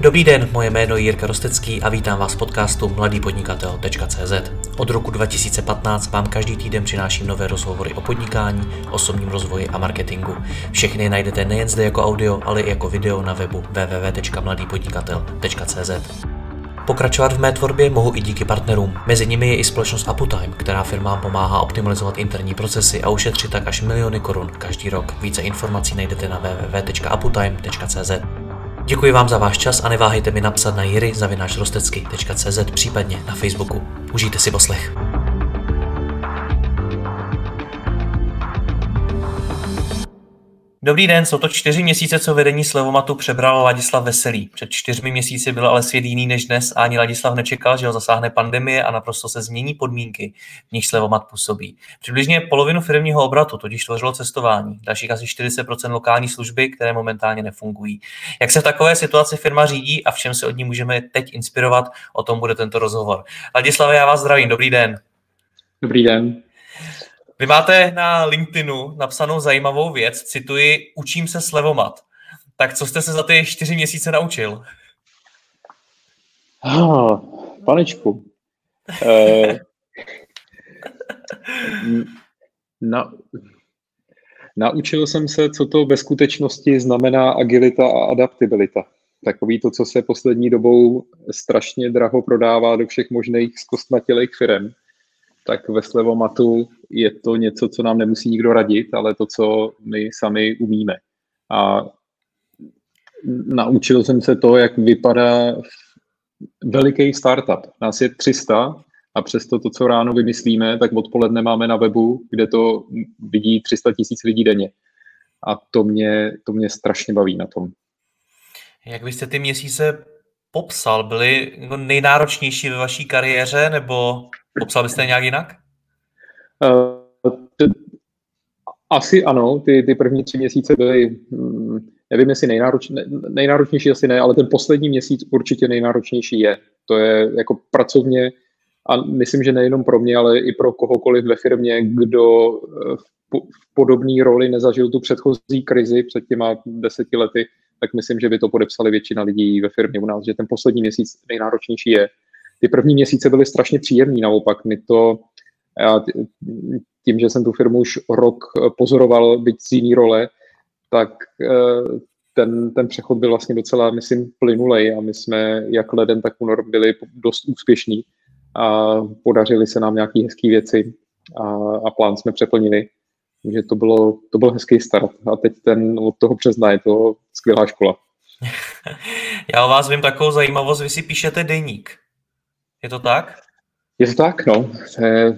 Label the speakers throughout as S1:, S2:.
S1: Dobrý den, moje jméno je Jirka Rostecký a vítám vás v podcastu mladýpodnikatel.cz. Od roku 2015 vám každý týden přináším nové rozhovory o podnikání, osobním rozvoji a marketingu. Všechny najdete nejen zde jako audio, ale i jako video na webu www.mladýpodnikatel.cz. Pokračovat v mé tvorbě mohu i díky partnerům. Mezi nimi je i společnost Aputime, která firmám pomáhá optimalizovat interní procesy a ušetřit tak až miliony korun každý rok. Více informací najdete na www.aputime.cz. Děkuji vám za váš čas a neváhejte mi napsat na jiry.rostecky.cz případně na Facebooku. Užijte si poslech. Dobrý den, jsou to čtyři měsíce, co vedení Slevomatu přebral Ladislav Veselý. Před čtyřmi měsíci byl ale svět jiný než dnes a ani Ladislav nečekal, že ho zasáhne pandemie a naprosto se změní podmínky, v nich Slevomat působí. Přibližně polovinu firmního obratu totiž tvořilo cestování, dalších asi 40% lokální služby, které momentálně nefungují. Jak se v takové situaci firma řídí a v čem se od ní můžeme teď inspirovat, o tom bude tento rozhovor. Ladislave, já vás zdravím, dobrý den.
S2: Dobrý den.
S1: Vy máte na LinkedInu napsanou zajímavou věc, cituji, učím se slevomat. Tak co jste se za ty čtyři měsíce naučil?
S2: Ah, panečku. Eh, na, naučil jsem se, co to ve skutečnosti znamená agilita a adaptabilita. Takový to, co se poslední dobou strašně draho prodává do všech možných zkostnatělých firm tak ve Slevomatu je to něco, co nám nemusí nikdo radit, ale to, co my sami umíme. A naučil jsem se to, jak vypadá veliký startup. Nás je 300 a přesto to, co ráno vymyslíme, tak odpoledne máme na webu, kde to vidí 300 tisíc lidí denně. A to mě, to mě strašně baví na tom.
S1: Jak byste ty měsíce popsal? Byly nejnáročnější ve vaší kariéře nebo Popsal byste nějak jinak?
S2: Uh, asi ano, ty, ty první tři měsíce byly, hm, nevím jestli nejnároč, nejnáročnější asi ne, ale ten poslední měsíc určitě nejnáročnější je. To je jako pracovně a myslím, že nejenom pro mě, ale i pro kohokoliv ve firmě, kdo eh, v podobné roli nezažil tu předchozí krizi před těma deseti lety, tak myslím, že by to podepsali většina lidí ve firmě u nás, že ten poslední měsíc nejnáročnější je. Ty první měsíce byly strašně příjemný, naopak mi to, tím, že jsem tu firmu už rok pozoroval, byť z jiný role, tak eh, ten, ten přechod byl vlastně docela, myslím, plynulej a my jsme jak leden, tak únor byli dost úspěšní a podařili se nám nějaké hezké věci a, a plán jsme přeplnili. Takže to, bylo, to byl hezký start a teď ten od toho března je to skvělá škola.
S1: Já o vás vím takovou zajímavost, vy si píšete deník. Je to tak?
S2: Je to tak, no. To je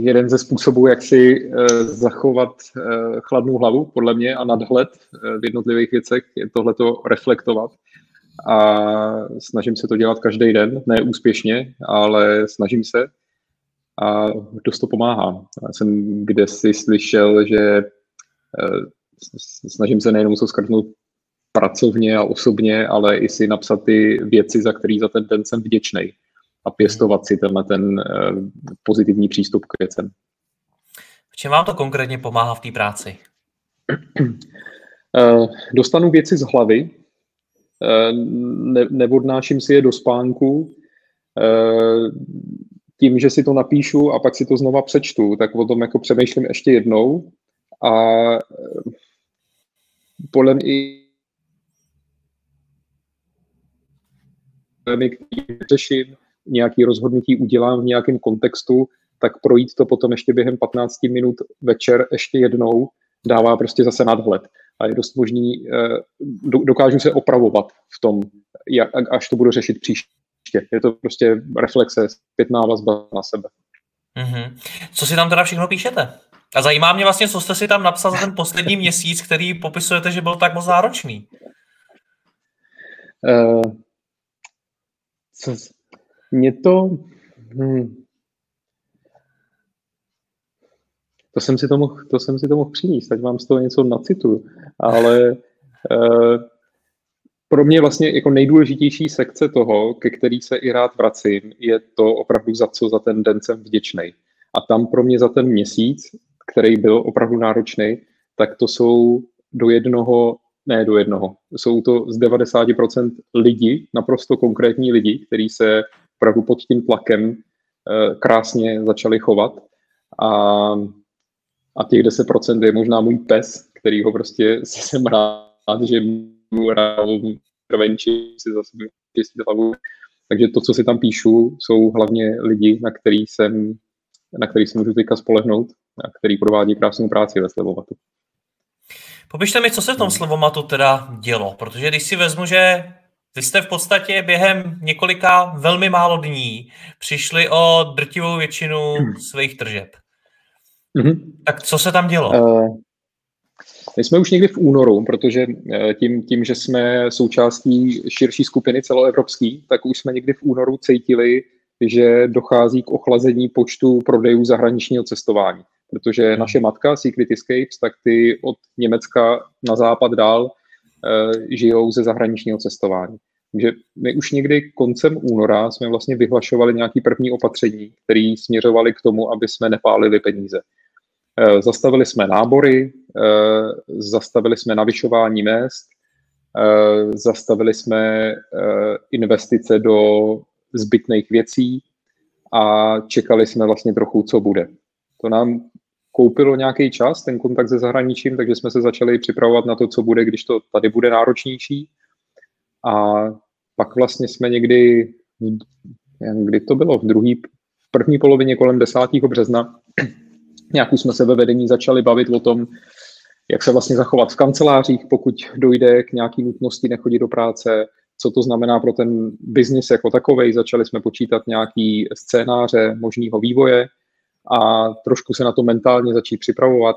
S2: jeden ze způsobů, jak si uh, zachovat uh, chladnou hlavu, podle mě, a nadhled v jednotlivých věcech, je tohleto reflektovat. A snažím se to dělat každý den, ne úspěšně, ale snažím se a dost to pomáhá. Já jsem kde si slyšel, že snažím se nejenom skrtnout pracovně a osobně, ale i si napsat ty věci, za který za ten den jsem vděčný a pěstovat si tenhle ten eh, pozitivní přístup k věcem.
S1: V čem vám to konkrétně pomáhá v té práci?
S2: Eh, dostanu věci z hlavy, eh, ne, neodnáším si je do spánku, tím, že si to napíšu a pak si to znova přečtu, tak o tom jako přemýšlím ještě jednou a podle mě který řeším, nějaký rozhodnutí udělám v nějakém kontextu, tak projít to potom ještě během 15 minut večer ještě jednou dává prostě zase nadhled. A je dost možný, eh, dokážu se opravovat v tom, až to budu řešit příště. Je to prostě reflexe, zpětná vazba na sebe.
S1: Mm-hmm. Co si tam teda všechno píšete? A zajímá mě vlastně, co jste si tam napsal za ten poslední měsíc, který popisujete, že byl tak moc náročný. Uh,
S2: co, mě to... Hmm, to jsem si to mohl, to jsem si to mohl přinést, tak vám z toho něco nacituju. Ale uh, pro mě vlastně jako nejdůležitější sekce toho, ke který se i rád vracím, je to opravdu za co za ten den jsem vděčný. A tam pro mě za ten měsíc, který byl opravdu náročný, tak to jsou do jednoho ne do jednoho. Jsou to z 90% lidi, naprosto konkrétní lidi, kteří se opravdu pod tím tlakem uh, krásně začali chovat. A, a těch 10% je možná můj pes, který ho prostě jsem rád, že mu rád prevenči si zase čistit hlavu. Takže to, co si tam píšu, jsou hlavně lidi, na který jsem, na který se můžu teďka spolehnout a který provádí krásnou práci ve Slevovatu.
S1: Popište mi, co se v tom Slevomatu teda dělo, protože když si vezmu, že vy jste v podstatě během několika velmi málo dní přišli o drtivou většinu svých tržeb. Mm-hmm. Tak co se tam dělo? Uh,
S2: my jsme už někdy v únoru, protože eh, tím, tím, že jsme součástí širší skupiny celoevropský, tak už jsme někdy v únoru cítili, že dochází k ochlazení počtu prodejů zahraničního cestování. Protože hmm. naše matka Secret Escapes, tak ty od Německa na západ dál žijou ze zahraničního cestování. Takže my už někdy koncem února jsme vlastně vyhlašovali nějaké první opatření, které směřovaly k tomu, aby jsme nepálili peníze. Eh, zastavili jsme nábory, eh, zastavili jsme navyšování mest, eh, zastavili jsme investice do zbytných věcí a čekali jsme vlastně trochu, co bude. To nám koupilo nějaký čas, ten kontakt se zahraničím, takže jsme se začali připravovat na to, co bude, když to tady bude náročnější. A pak vlastně jsme někdy, kdy to bylo, v druhý, v první polovině kolem 10. března, Nějak jsme se ve vedení začali bavit o tom, jak se vlastně zachovat v kancelářích, pokud dojde k nějaký nutnosti nechodit do práce, co to znamená pro ten biznis jako takovej. Začali jsme počítat nějaký scénáře možného vývoje a trošku se na to mentálně začít připravovat.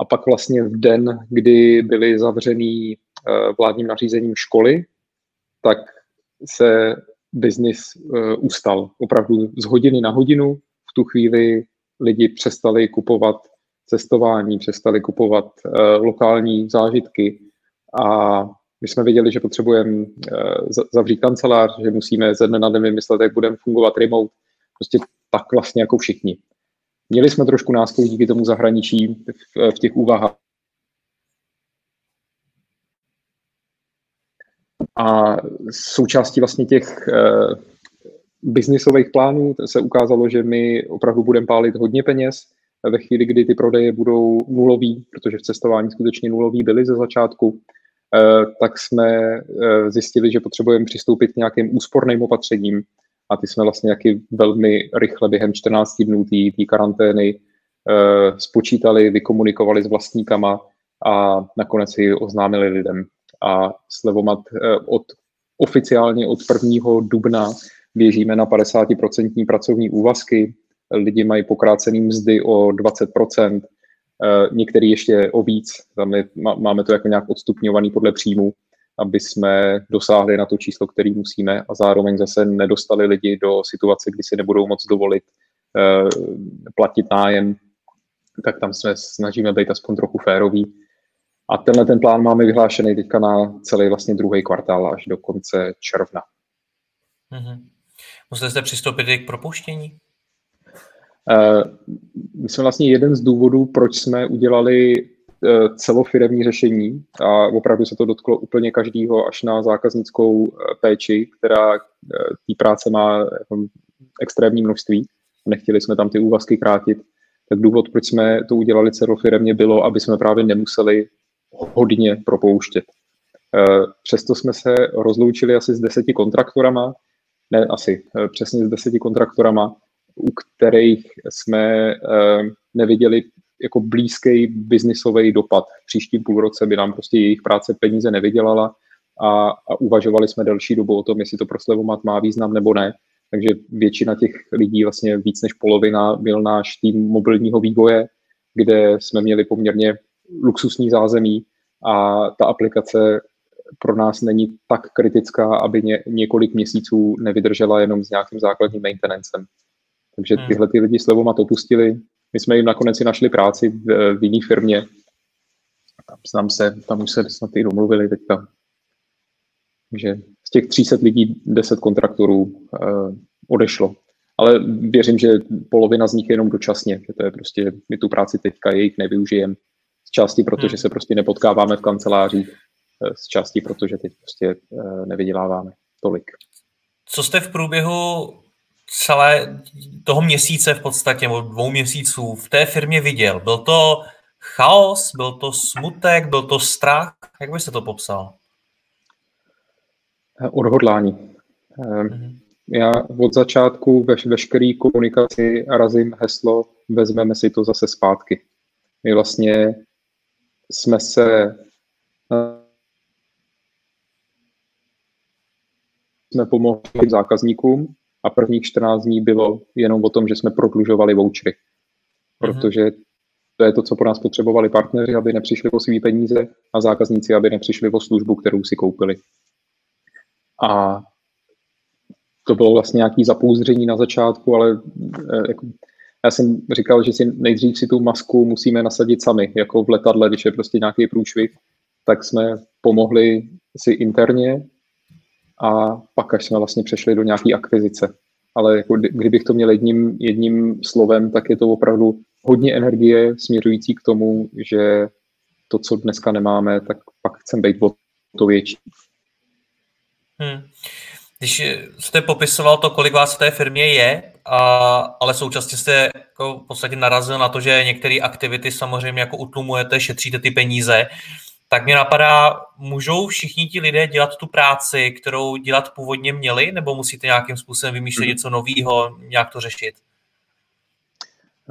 S2: A pak vlastně v den, kdy byly zavřený eh, vládním nařízením školy, tak se biznis eh, ustal. Opravdu z hodiny na hodinu. V tu chvíli lidi přestali kupovat cestování, přestali kupovat uh, lokální zážitky a my jsme věděli, že potřebujeme zavřít kancelář, že musíme ze dne na den vymyslet, jak budeme fungovat remote, prostě tak vlastně jako všichni. Měli jsme trošku náskok díky tomu zahraničí v, v těch úvahách. A součástí vlastně těch uh, biznisových plánů se ukázalo, že my opravdu budeme pálit hodně peněz ve chvíli, kdy ty prodeje budou nulový, protože v cestování skutečně nulový byly ze začátku, eh, tak jsme eh, zjistili, že potřebujeme přistoupit k nějakým úsporným opatřením a ty jsme vlastně jaký velmi rychle během 14 dnů té karantény eh, spočítali, vykomunikovali s vlastníkama a nakonec si oznámili lidem. A Slevomat od oficiálně od 1. dubna běžíme na 50% pracovní úvazky, lidi mají pokrácený mzdy o 20%, eh, některý ještě o víc, tam je, máme to jako nějak odstupňovaný podle příjmu, aby jsme dosáhli na to číslo, který musíme a zároveň zase nedostali lidi do situace, kdy si nebudou moc dovolit uh, platit nájem, tak tam se snažíme být aspoň trochu férový. A tenhle ten plán máme vyhlášený teďka na celý vlastně druhý kvartál až do konce června.
S1: Mm-hmm. Museli jste přistoupit i k propuštění?
S2: Uh, my jsme vlastně jeden z důvodů, proč jsme udělali celofiremní řešení a opravdu se to dotklo úplně každého až na zákaznickou uh, péči, která té práce má jako, extrémní množství. Nechtěli jsme tam ty úvazky krátit. Tak důvod, proč jsme to udělali celofiremně, bylo, aby jsme právě nemuseli hodně propouštět. Přesto jsme se rozloučili asi s deseti kontraktorama, ne asi, eh, přesně s deseti kontraktorama, u kterých jsme eh, neviděli jako blízký biznisový dopad. V příštím půlroce by nám prostě jejich práce peníze nevydělala a, a uvažovali jsme delší dobu o tom, jestli to pro Slevomat má význam nebo ne. Takže většina těch lidí, vlastně víc než polovina, byl náš tým mobilního vývoje, kde jsme měli poměrně luxusní zázemí a ta aplikace pro nás není tak kritická, aby ně, několik měsíců nevydržela jenom s nějakým základním maintenancem. Takže hmm. tyhle ty lidi s to opustili. My jsme jim nakonec i našli práci v, v jiné firmě. Tam, tam, se, tam už se snad i domluvili teďka. Takže z těch 300 lidí 10 kontraktorů uh, odešlo. Ale věřím, že polovina z nich je jenom dočasně, že to je prostě, my tu práci teďka jejich nevyužijeme. Z části, protože hmm. se prostě nepotkáváme v kancelářích z části, protože teď prostě nevyděláváme tolik.
S1: Co jste v průběhu celé toho měsíce v podstatě, nebo dvou měsíců v té firmě viděl? Byl to chaos, byl to smutek, byl to strach? Jak byste to popsal?
S2: Odhodlání. Mm-hmm. Já od začátku ve veškeré komunikaci razím heslo vezmeme si to zase zpátky. My vlastně jsme se jsme pomohli zákazníkům a prvních 14 dní bylo jenom o tom, že jsme prodlužovali vouchery. Protože to je to, co po nás potřebovali partneři, aby nepřišli o svý peníze a zákazníci, aby nepřišli o službu, kterou si koupili. A to bylo vlastně nějaký zapouzření na začátku, ale eh, jako, já jsem říkal, že si nejdřív si tu masku musíme nasadit sami, jako v letadle, když je prostě nějaký průšvih, tak jsme pomohli si interně a pak až jsme vlastně přešli do nějaké akvizice. Ale jako kdybych to měl jedním, jedním slovem, tak je to opravdu hodně energie směřující k tomu, že to, co dneska nemáme, tak pak chcem být o to větší.
S1: Hmm. Když jste popisoval to, kolik vás v té firmě je, a, ale současně jste jako v podstatě narazil na to, že některé aktivity samozřejmě jako utlumujete, šetříte ty peníze, tak mě napadá, můžou všichni ti lidé dělat tu práci, kterou dělat původně měli, nebo musíte nějakým způsobem vymýšlet mhm. něco nového, nějak to řešit?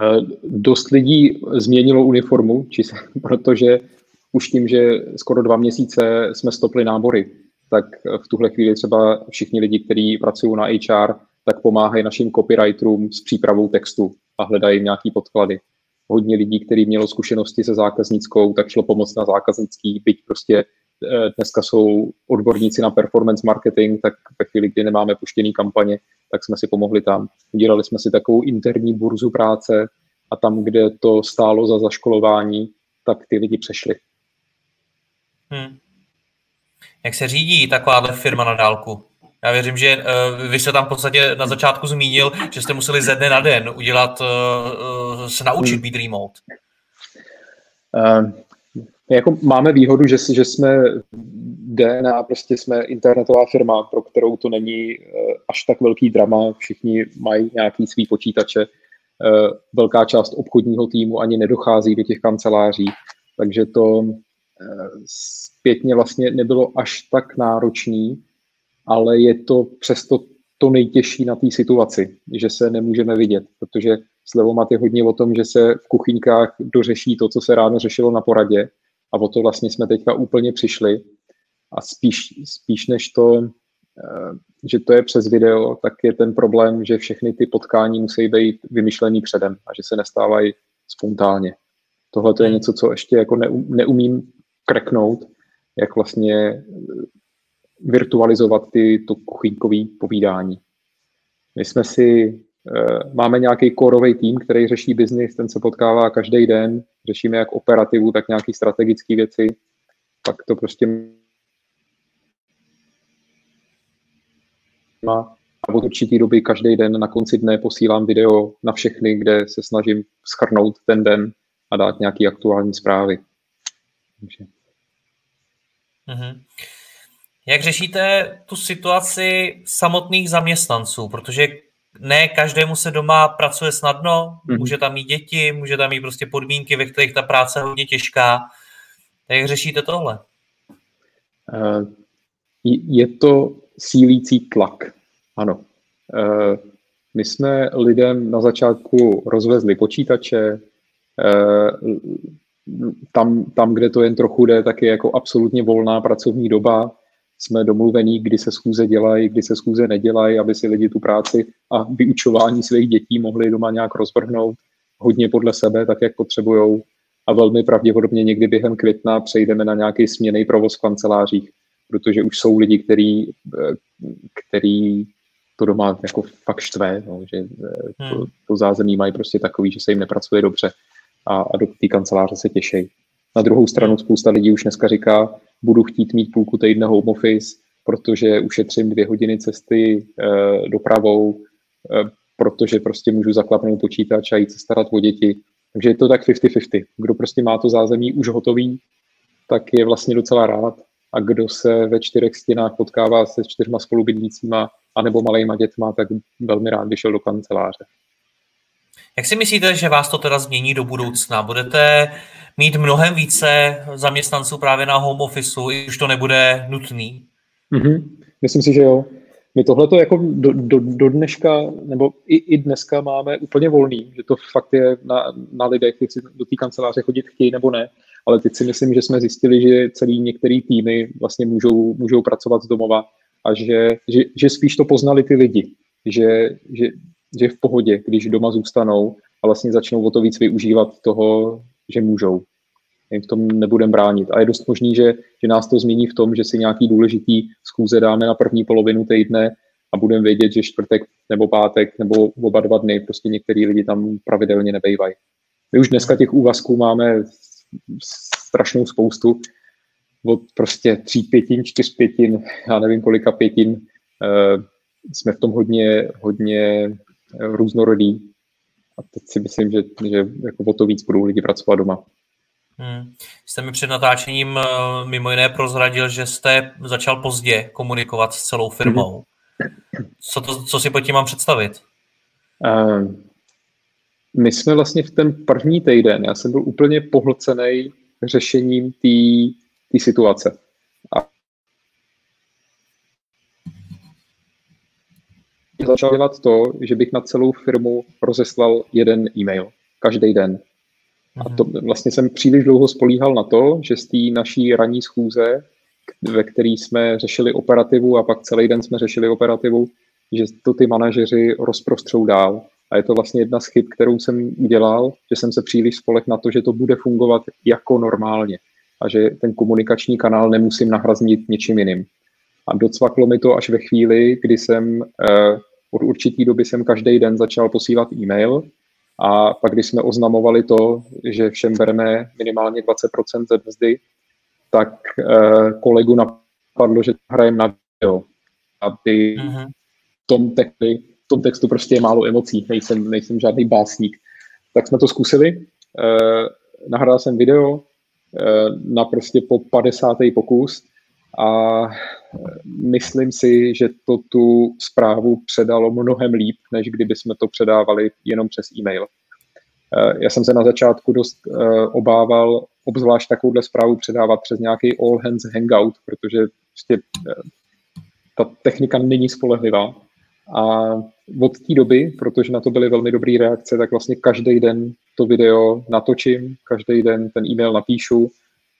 S2: Eh, dost lidí změnilo uniformu, či protože už tím, že skoro dva měsíce jsme stopli nábory, tak v tuhle chvíli třeba všichni lidi, kteří pracují na HR, tak pomáhají našim copywriterům s přípravou textu a hledají nějaký podklady hodně lidí, kteří mělo zkušenosti se zákaznickou, tak šlo pomoct na zákaznický, byť prostě eh, dneska jsou odborníci na performance marketing, tak ve chvíli, kdy nemáme puštěný kampaně, tak jsme si pomohli tam. Udělali jsme si takovou interní burzu práce a tam, kde to stálo za zaškolování, tak ty lidi přešli.
S1: Hmm. Jak se řídí takováhle firma na dálku? Já věřím, že uh, vy jste tam v podstatě na začátku zmínil, že jste museli ze dne na den udělat, uh, se naučit být remote.
S2: Uh, jako máme výhodu, že, že jsme DNA, prostě jsme internetová firma, pro kterou to není až tak velký drama, všichni mají nějaký svý počítače, velká část obchodního týmu ani nedochází do těch kanceláří, takže to zpětně vlastně nebylo až tak náročný, ale je to přesto to nejtěžší na té situaci, že se nemůžeme vidět, protože slevomat je hodně o tom, že se v kuchyňkách dořeší to, co se ráno řešilo na poradě a o to vlastně jsme teďka úplně přišli a spíš, spíš než to, eh, že to je přes video, tak je ten problém, že všechny ty potkání musí být vymyšlený předem a že se nestávají spontánně. Tohle to je něco, co ještě jako neumím kreknout, jak vlastně virtualizovat ty, to kuchyňkové povídání. My jsme si, uh, máme nějaký korový tým, který řeší biznis, ten se potkává každý den, řešíme jak operativu, tak nějaké strategické věci, pak to prostě má a od určitý doby každý den na konci dne posílám video na všechny, kde se snažím schrnout ten den a dát nějaké aktuální zprávy. Takže.
S1: Mm-hmm. Jak řešíte tu situaci samotných zaměstnanců? Protože ne každému se doma pracuje snadno, mm. může tam mít děti, může tam mít prostě podmínky, ve kterých ta práce je hodně těžká. Jak řešíte tohle?
S2: Uh, je to sílící tlak, ano. Uh, my jsme lidem na začátku rozvezli počítače, uh, tam, tam, kde to jen trochu jde, tak je jako absolutně volná pracovní doba jsme domluvení, kdy se schůze dělají, kdy se schůze nedělají, aby si lidi tu práci a vyučování svých dětí mohli doma nějak rozvrhnout hodně podle sebe, tak jak potřebují. A velmi pravděpodobně někdy během května přejdeme na nějaký směný provoz v kancelářích, protože už jsou lidi, který, který to doma jako fakt štve, no, že to, hmm. to zázemí mají prostě takový, že se jim nepracuje dobře a, a do té kanceláře se těší. Na druhou stranu spousta lidí už dneska říká, budu chtít mít půlku týdne home office, protože ušetřím dvě hodiny cesty e, dopravou, e, protože prostě můžu zaklapnout počítač a jít se starat o děti. Takže je to tak 50-50. Kdo prostě má to zázemí už hotový, tak je vlastně docela rád. a kdo se ve čtyřech stěnách potkává se čtyřma spolubydlícíma anebo malejma dětma, tak velmi rád vyšel do kanceláře.
S1: Jak si myslíte, že vás to teda změní do budoucna? Budete mít mnohem více zaměstnanců právě na home officeu, i už to nebude nutný?
S2: Mm-hmm. Myslím si, že jo. My tohle to jako do, do, do dneška, nebo i, i dneska máme úplně volný, že to fakt je na, na lidech, jestli do té kanceláře chodit chtějí nebo ne. Ale teď si myslím, že jsme zjistili, že celý některé týmy vlastně můžou, můžou pracovat z domova a že, že, že spíš to poznali ty lidi, že, že, že v pohodě, když doma zůstanou a vlastně začnou o to víc využívat toho, že můžou. Jim v tom nebudem bránit. A je dost možný, že, že nás to změní v tom, že si nějaký důležitý zkůze dáme na první polovinu týdne a budeme vědět, že čtvrtek nebo pátek nebo oba dva dny prostě některý lidi tam pravidelně nebejvají. My už dneska těch úvazků máme strašnou spoustu, od prostě tří pětin, čtyř pětin, já nevím kolika pětin, uh, jsme v tom hodně, hodně různorodí. A teď si myslím, že, že jako o to víc budou lidi pracovat doma.
S1: Hmm. Jste mi před natáčením eh, mimo jiné prozradil, že jste začal pozdě komunikovat s celou firmou. Mm-hmm. Co, to, co si pod tím mám představit? Uh,
S2: my jsme vlastně v ten první týden, já jsem byl úplně pohlcený řešením té situace. A začal dělat to, že bych na celou firmu rozeslal jeden e-mail každý den. A to mhm. vlastně jsem příliš dlouho spolíhal na to, že z té naší ranní schůze, ve které jsme řešili operativu a pak celý den jsme řešili operativu, že to ty manažeři rozprostřou dál. A je to vlastně jedna z chyb, kterou jsem udělal, že jsem se příliš spolek na to, že to bude fungovat jako normálně a že ten komunikační kanál nemusím nahraznit něčím jiným. A docvaklo mi to až ve chvíli, kdy jsem eh, od určitý doby jsem každý den začal posílat e-mail a pak, když jsme oznamovali to, že všem bereme minimálně 20% ze mzdy, tak eh, kolegu napadlo, že hrajeme na video. Aby mm-hmm. v tom, textu, v tom textu prostě je málo emocí, nejsem, nejsem žádný básník. Tak jsme to zkusili, eh, nahrál jsem video, eh, na prostě po 50. pokus a myslím si, že to tu zprávu předalo mnohem líp, než kdyby jsme to předávali jenom přes e-mail. Eh, já jsem se na začátku dost eh, obával obzvlášť takovouhle zprávu předávat přes nějaký all hands hangout, protože prostě eh, ta technika není spolehlivá. A od té doby, protože na to byly velmi dobré reakce, tak vlastně každý den to video natočím, každý den ten e-mail napíšu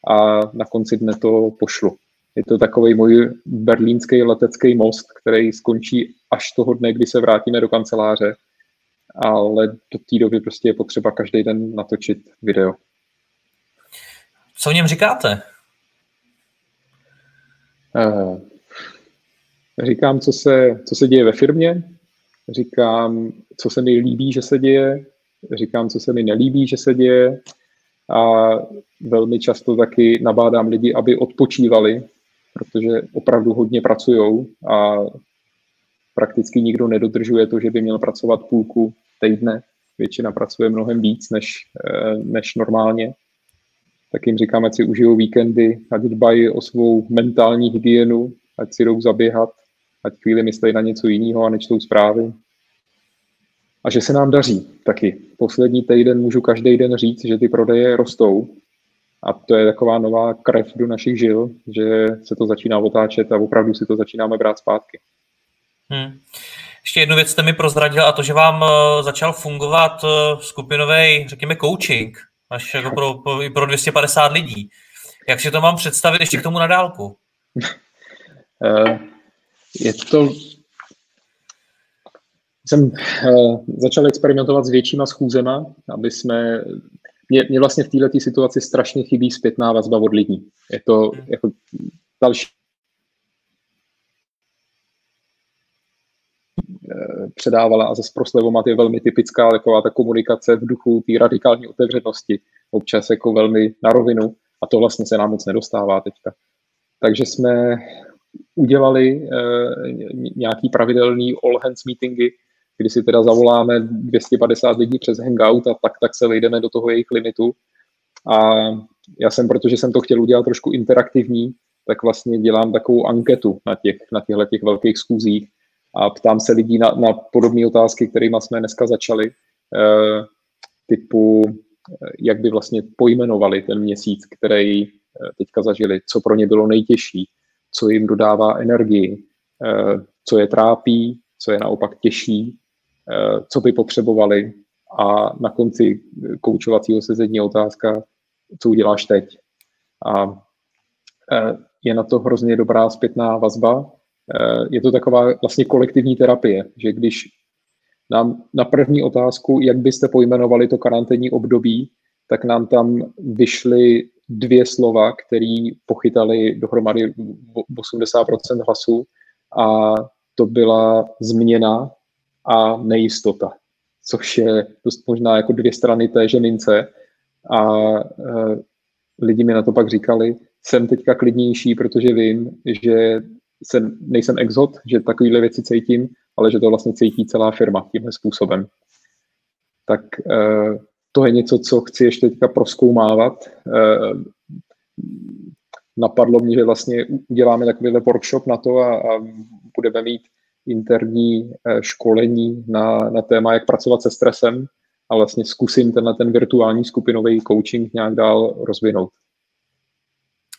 S2: a na konci dne to pošlu. Je to takový můj berlínský letecký most, který skončí až toho dne, kdy se vrátíme do kanceláře. Ale do té doby prostě je potřeba každý den natočit video.
S1: Co o něm říkáte?
S2: Uh, říkám, co se, co se děje ve firmě, říkám, co se mi líbí, že se děje, říkám, co se mi nelíbí, že se děje a velmi často taky nabádám lidi, aby odpočívali, protože opravdu hodně pracují a prakticky nikdo nedodržuje to, že by měl pracovat půlku týdne. Většina pracuje mnohem víc než, eh, než normálně. Tak jim říkáme, ať si užijou víkendy, ať dbají o svou mentální hygienu, ať si jdou zaběhat, ať chvíli myslí na něco jiného a nečtou zprávy. A že se nám daří taky. Poslední týden můžu každý den říct, že ty prodeje rostou a to je taková nová krev do našich žil, že se to začíná otáčet a opravdu si to začínáme brát zpátky.
S1: Hmm. Ještě jednu věc jste mi prozradil a to, že vám uh, začal fungovat uh, skupinový, řekněme, coaching, až jako pro, pro, pro 250 lidí. Jak si to mám představit ještě k tomu na dálku?
S2: Uh, je to... Jsem začal experimentovat s většíma schůzema, aby jsme mě, mě vlastně v této situaci strašně chybí zpětná vazba od lidí. Je to jako další eh, předávala a zase pro Slevomat je velmi typická taková ta komunikace v duchu té radikální otevřenosti, občas jako velmi na rovinu a to vlastně se nám moc nedostává teďka. Takže jsme udělali uh, nějaký pravidelný all hands meetingy, kdy si teda zavoláme 250 lidí přes Hangout a tak, tak se vejdeme do toho jejich limitu. A já jsem, protože jsem to chtěl udělat trošku interaktivní, tak vlastně dělám takovou anketu na, těch, na těchto těch velkých schůzích a ptám se lidí na, na podobné otázky, kterými jsme dneska začali, eh, typu, eh, jak by vlastně pojmenovali ten měsíc, který eh, teďka zažili, co pro ně bylo nejtěžší, co jim dodává energii, eh, co je trápí, co je naopak těžší, co by potřebovali a na konci koučovacího sezení otázka, co uděláš teď. A eh, je na to hrozně dobrá zpětná vazba. Je to taková vlastně kolektivní terapie, že když nám na první otázku, jak byste pojmenovali to karanténní období, tak nám tam vyšly dvě slova, které pochytali dohromady 80% hlasů a to byla změna a nejistota, což je dost možná jako dvě strany té ženince a e, lidi mi na to pak říkali, jsem teďka klidnější, protože vím, že jsem, nejsem exot, že takovéhle věci cítím, ale že to vlastně cítí celá firma tímhle způsobem. Tak e, to je něco, co chci ještě teďka proskoumávat. Eh, napadlo mě, že vlastně uděláme takovýhle workshop na to a, a budeme mít interní eh, školení na, na téma, jak pracovat se stresem a vlastně zkusím tenhle ten virtuální skupinový coaching nějak dál rozvinout.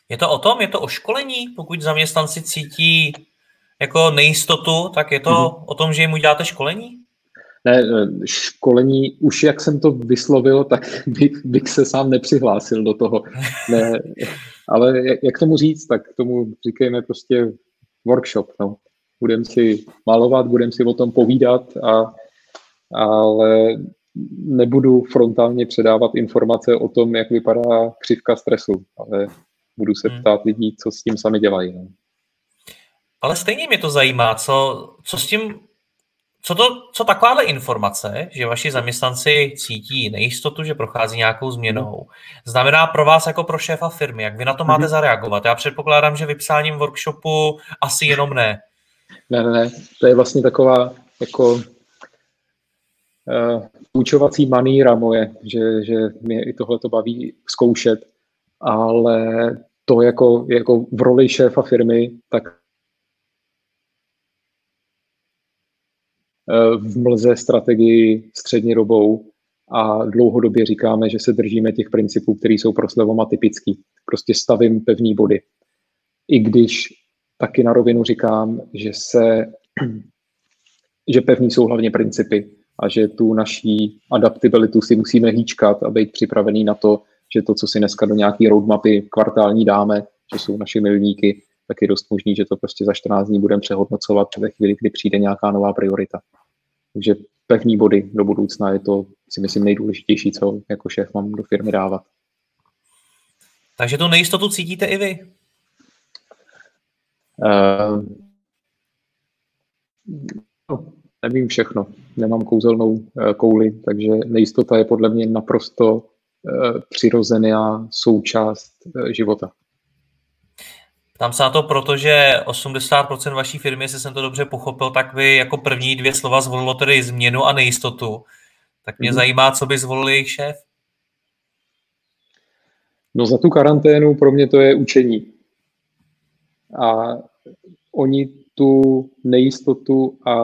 S1: Je to o tom, je to o školení, pokud zaměstnanci cítí jako nejistotu, tak je to mm-hmm. o tom, že jim uděláte školení?
S2: Ne, školení, už jak jsem to vyslovil, tak bych, bych se sám nepřihlásil do toho. Ne, ale jak tomu říct, tak tomu říkejme prostě workshop. No. Budeme si malovat, budeme si o tom povídat, a, ale nebudu frontálně předávat informace o tom, jak vypadá křivka stresu, ale budu se hmm. ptát lidí, co s tím sami dělají. No.
S1: Ale stejně mě to zajímá, co, co s tím co, to, co takováhle informace, že vaši zaměstnanci cítí nejistotu, že prochází nějakou změnou, znamená pro vás jako pro šéfa firmy? Jak vy na to máte mhm. zareagovat? Já předpokládám, že vypsáním workshopu asi jenom ne.
S2: Ne, ne, ne. To je vlastně taková jako uh, maníra moje, že, že mě i tohle to baví zkoušet, ale to jako, jako v roli šéfa firmy, tak Eh, v mlze strategii střednědobou a dlouhodobě říkáme, že se držíme těch principů, které jsou pro Slevoma typický. Prostě stavím pevný body. I když taky na rovinu říkám, že se že pevný jsou hlavně principy a že tu naší adaptabilitu si musíme hýčkat a být připravený na to, že to, co si dneska do nějaké roadmapy kvartální dáme, že jsou naši milníky, tak je dost možný, že to prostě za 14 dní budeme přehodnocovat ve chvíli, kdy přijde nějaká nová priorita. Takže pevný body do budoucna je to, si myslím, nejdůležitější, co jako šéf mám do firmy dávat.
S1: Takže tu nejistotu cítíte i vy?
S2: Uh, no, nevím všechno. Nemám kouzelnou uh, kouli, takže nejistota je podle mě naprosto uh, přirozená součást života.
S1: Tam se na to, protože 80% vaší firmy, jestli jsem to dobře pochopil, tak vy jako první dvě slova zvolilo tedy změnu a nejistotu. Tak mě mm-hmm. zajímá, co by zvolil jejich šéf.
S2: No za tu karanténu pro mě to je učení. A oni tu nejistotu a,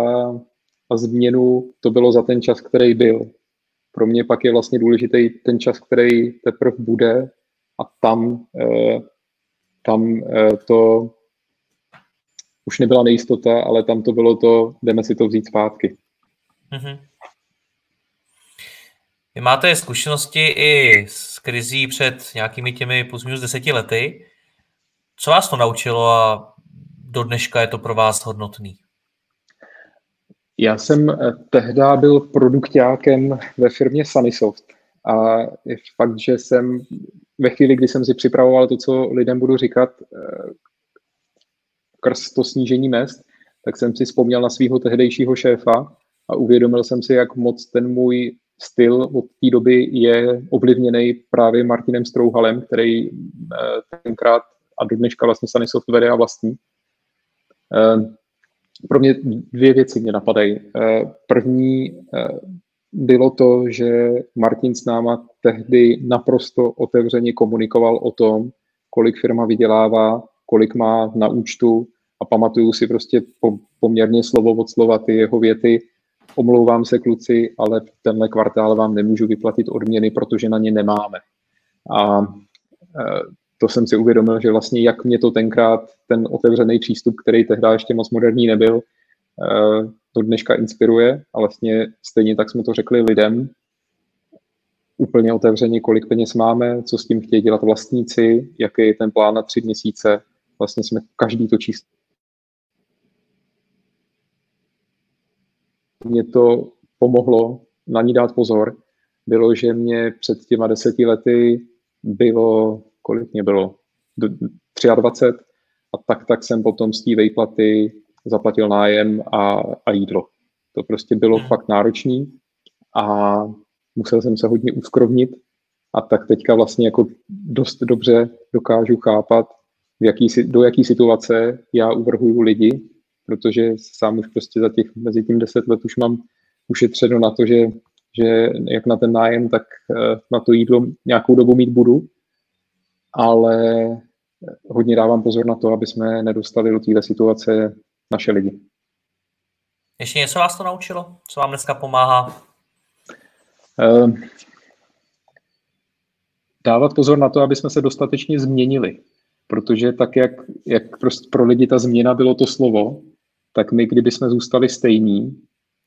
S2: a změnu, to bylo za ten čas, který byl. Pro mě pak je vlastně důležitý ten čas, který teprve bude a tam eh, tam eh, to už nebyla nejistota, ale tam to bylo to, jdeme si to vzít zpátky. Mm-hmm.
S1: Vy máte zkušenosti i s krizí před nějakými těmi plus minus deseti lety. Co vás to naučilo a do dneška je to pro vás hodnotný?
S2: Já jsem eh, tehdy byl produktákem ve firmě Sunnysoft a je fakt, že jsem ve chvíli, kdy jsem si připravoval to, co lidem budu říkat, eh, krz to snížení mest, tak jsem si vzpomněl na svého tehdejšího šéfa a uvědomil jsem si, jak moc ten můj styl od té doby je ovlivněný právě Martinem Strouhalem, který eh, tenkrát a do dneška vlastně Sunny Software a vlastní. Eh, pro mě dvě věci mě napadají. První, bylo to, že Martin s náma tehdy naprosto otevřeně komunikoval o tom, kolik firma vydělává, kolik má na účtu a pamatuju si prostě po, poměrně slovo od slova ty jeho věty, omlouvám se kluci, ale tenhle kvartál vám nemůžu vyplatit odměny, protože na ně nemáme. A to jsem si uvědomil, že vlastně jak mě to tenkrát, ten otevřený přístup, který tehdy ještě moc moderní nebyl, to dneška inspiruje a vlastně stejně tak jsme to řekli lidem, úplně otevřeně, kolik peněz máme, co s tím chtějí dělat vlastníci, jaký je ten plán na tři měsíce. Vlastně jsme každý to číslo. Mě to pomohlo na ní dát pozor. Bylo, že mě před těma deseti lety bylo, kolik mě bylo, 23 a tak, tak jsem potom z té vejplaty zaplatil nájem a, a jídlo. To prostě bylo hmm. fakt náročný a musel jsem se hodně uskrovnit a tak teďka vlastně jako dost dobře dokážu chápat, v jaký, do jaký situace já uvrhuju lidi, protože sám už prostě za těch, mezi tím deset let už mám ušetřeno na to, že, že jak na ten nájem, tak eh, na to jídlo nějakou dobu mít budu, ale hodně dávám pozor na to, aby jsme nedostali do této situace naše lidi.
S1: Ještě něco vás to naučilo? Co vám dneska pomáhá?
S2: Uh, dávat pozor na to, aby jsme se dostatečně změnili. Protože tak, jak, jak prostě pro lidi ta změna bylo to slovo, tak my, kdyby jsme zůstali stejní,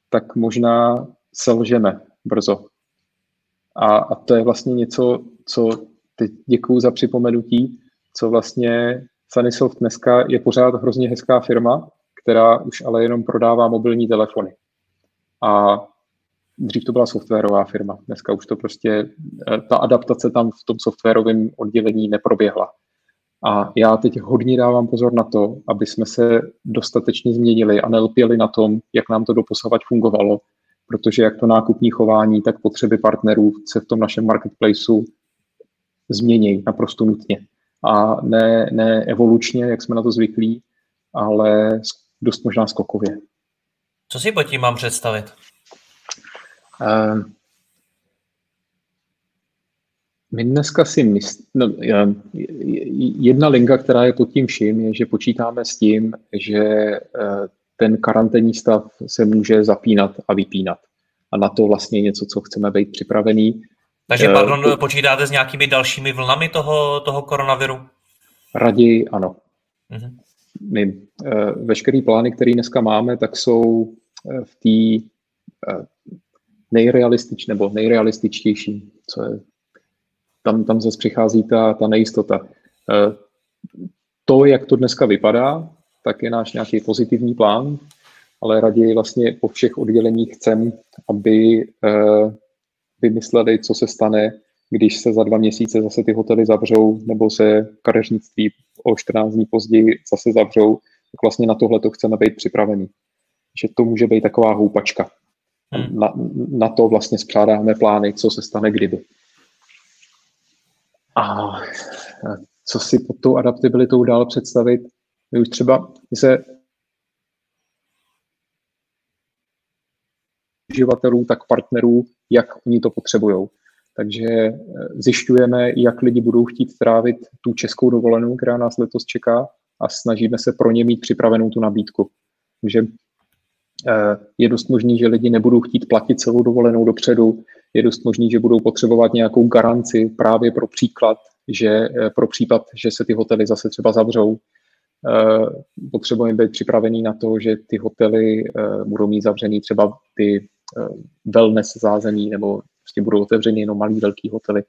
S2: tak možná selžeme brzo. A, a to je vlastně něco, co teď děkuju za připomenutí, co vlastně Sunnysoft dneska je pořád hrozně hezká firma, která už ale jenom prodává mobilní telefony. A dřív to byla softwarová firma, dneska už to prostě, eh, ta adaptace tam v tom softwarovém oddělení neproběhla. A já teď hodně dávám pozor na to, aby jsme se dostatečně změnili a nelpěli na tom, jak nám to doposovat fungovalo, protože jak to nákupní chování, tak potřeby partnerů se v tom našem marketplaceu změní naprosto nutně. A ne, ne evolučně, jak jsme na to zvyklí, ale dost možná skokově.
S1: Co si pod tím mám představit?
S2: Uh, my dneska si myslíme, no, jedna linka, která je pod tím vším, je, že počítáme s tím, že eh, ten karanténní stav se může zapínat a vypínat. A na to vlastně něco, co chceme být připravený.
S1: Takže, eh, pardon, to, počítáte s nějakými dalšími vlnami toho, toho koronaviru?
S2: Raději ano. Uh-huh my eh, veškeré plány, které dneska máme, tak jsou eh, v té eh, nejrealistič, nebo nejrealističtější, co je, tam, tam zase přichází ta, ta nejistota. To, jak to dneska vypadá, tak je náš nějaký pozitivní plán, ale raději vlastně po všech odděleních chcem, aby vymysleli, co se stane, když se za dva měsíce zase ty hotely zavřou, nebo se kadeřnictví o 14 dní později zase zavřou, tak vlastně na tohle to chceme být připravení. Že to může být taková houpačka. Hmm. Na, na to vlastně spřádáme plány, co se stane kdyby. A co si pod tou adaptabilitou dál představit? My už třeba my se uživatelů, tak partnerů, jak oni to potřebují. Takže eh, zjišťujeme, jak lidi budou chtít trávit tu českou dovolenou, která nás letos čeká a snažíme se pro ně mít připravenou tu nabídku. Takže eh, je dost možný, že lidi nebudou chtít platit celou dovolenou dopředu, je dost možný, že budou potřebovat nějakou garanci právě pro příklad, že eh, pro případ, že se ty hotely zase třeba zavřou. Potřebujeme být připravený na to, že ty hotely budou mít zavřený třeba ty wellness zázemí nebo prostě budou otevřeny jenom malý, velký hotely.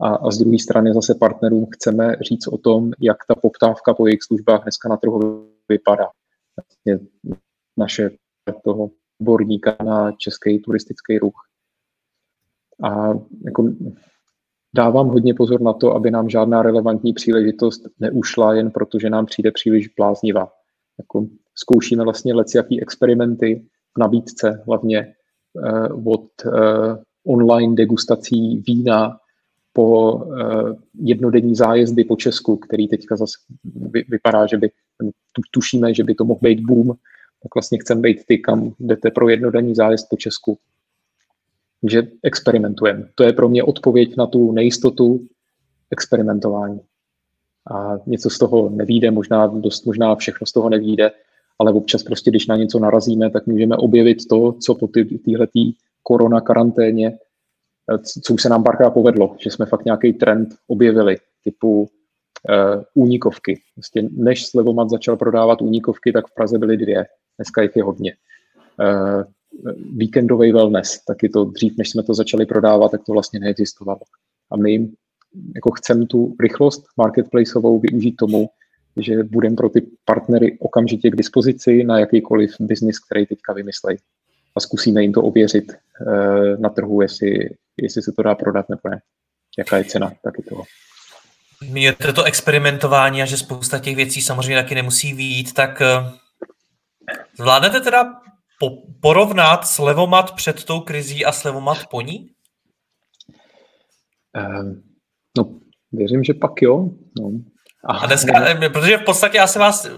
S2: A, a z druhé strany zase partnerům chceme říct o tom, jak ta poptávka po jejich službách dneska na trhu vypadá. Vlastně naše toho odborníka na český turistický ruch. A jako dávám hodně pozor na to, aby nám žádná relevantní příležitost neušla jen proto, že nám přijde příliš bláznivá. Jako zkoušíme vlastně jaký experimenty nabídce, hlavně uh, od uh, online degustací vína po uh, jednodenní zájezdy po Česku, který teďka zase vy, vypadá, že by, tušíme, že by to mohl být boom, tak vlastně chceme být ty, kam jdete pro jednodenní zájezd po Česku. Takže experimentujeme. To je pro mě odpověď na tu nejistotu experimentování. a něco z toho nevíde, možná dost možná všechno z toho nevíde, ale občas prostě, když na něco narazíme, tak můžeme objevit to, co po téhletý korona karanténě, eh, co už se nám párkrát povedlo, že jsme fakt nějaký trend objevili, typu uh, únikovky. Prostě než Slevomat začal prodávat únikovky, tak v Praze byly dvě. Dneska jich je hodně. Uh, víkendový wellness, taky to dřív, než jsme to začali prodávat, tak to vlastně neexistovalo. A my jako chceme tu rychlost marketplaceovou využít tomu, že budeme pro ty partnery okamžitě k dispozici na jakýkoliv biznis, který teďka vymyslejí. A zkusíme jim to ověřit uh, na trhu, jestli, jestli se to dá prodat nebo ne. Jaká je cena taky toho.
S1: Mějte to experimentování a že spousta těch věcí samozřejmě taky nemusí výjít, tak eh, zvládnete teda po, porovnat slevomat před tou krizí a slevomat po ní?
S2: Um, no, věřím, že pak jo. No.
S1: A, dneska, ne. protože v podstatě já se vás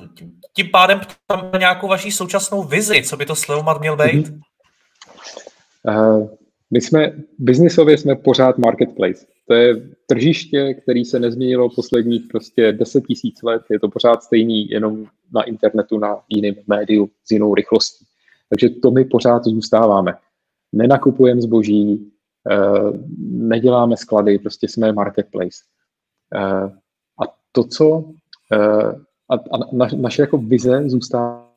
S1: tím pádem ptám nějakou vaší současnou vizi, co by to slevomat měl být?
S2: Uh, my jsme, biznisově jsme pořád marketplace. To je tržiště, který se nezměnilo posledních prostě 10 tisíc let. Je to pořád stejný, jenom na internetu, na jiném médiu s jinou rychlostí. Takže to my pořád zůstáváme. Nenakupujeme zboží, uh, neděláme sklady, prostě jsme marketplace. Uh, to, co uh, a, a na, naše jako vize zůstává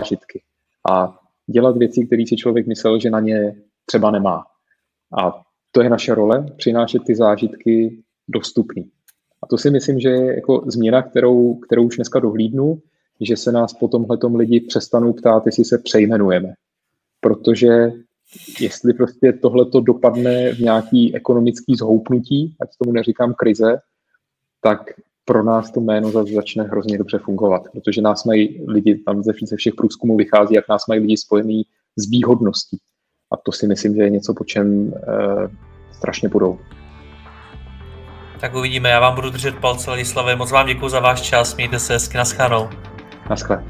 S2: zážitky a dělat věci, které si člověk myslel, že na ně třeba nemá. A to je naše role, přinášet ty zážitky dostupný. A to si myslím, že je jako změna, kterou, kterou už dneska dohlídnu, že se nás po tomhle lidi přestanou ptát, jestli se přejmenujeme. Protože jestli prostě tohle to dopadne v nějaký ekonomický zhoupnutí, ať tomu neříkám krize, tak pro nás to jméno zase začne hrozně dobře fungovat, protože nás mají lidi, tam ze, všech průzkumů vychází, jak nás mají lidi spojený s výhodností. A to si myslím, že je něco, po čem e, strašně budou.
S1: Tak uvidíme, já vám budu držet palce, Ladislave. Moc vám děkuji za váš čas, mějte se hezky, naschledanou.
S2: Naschle.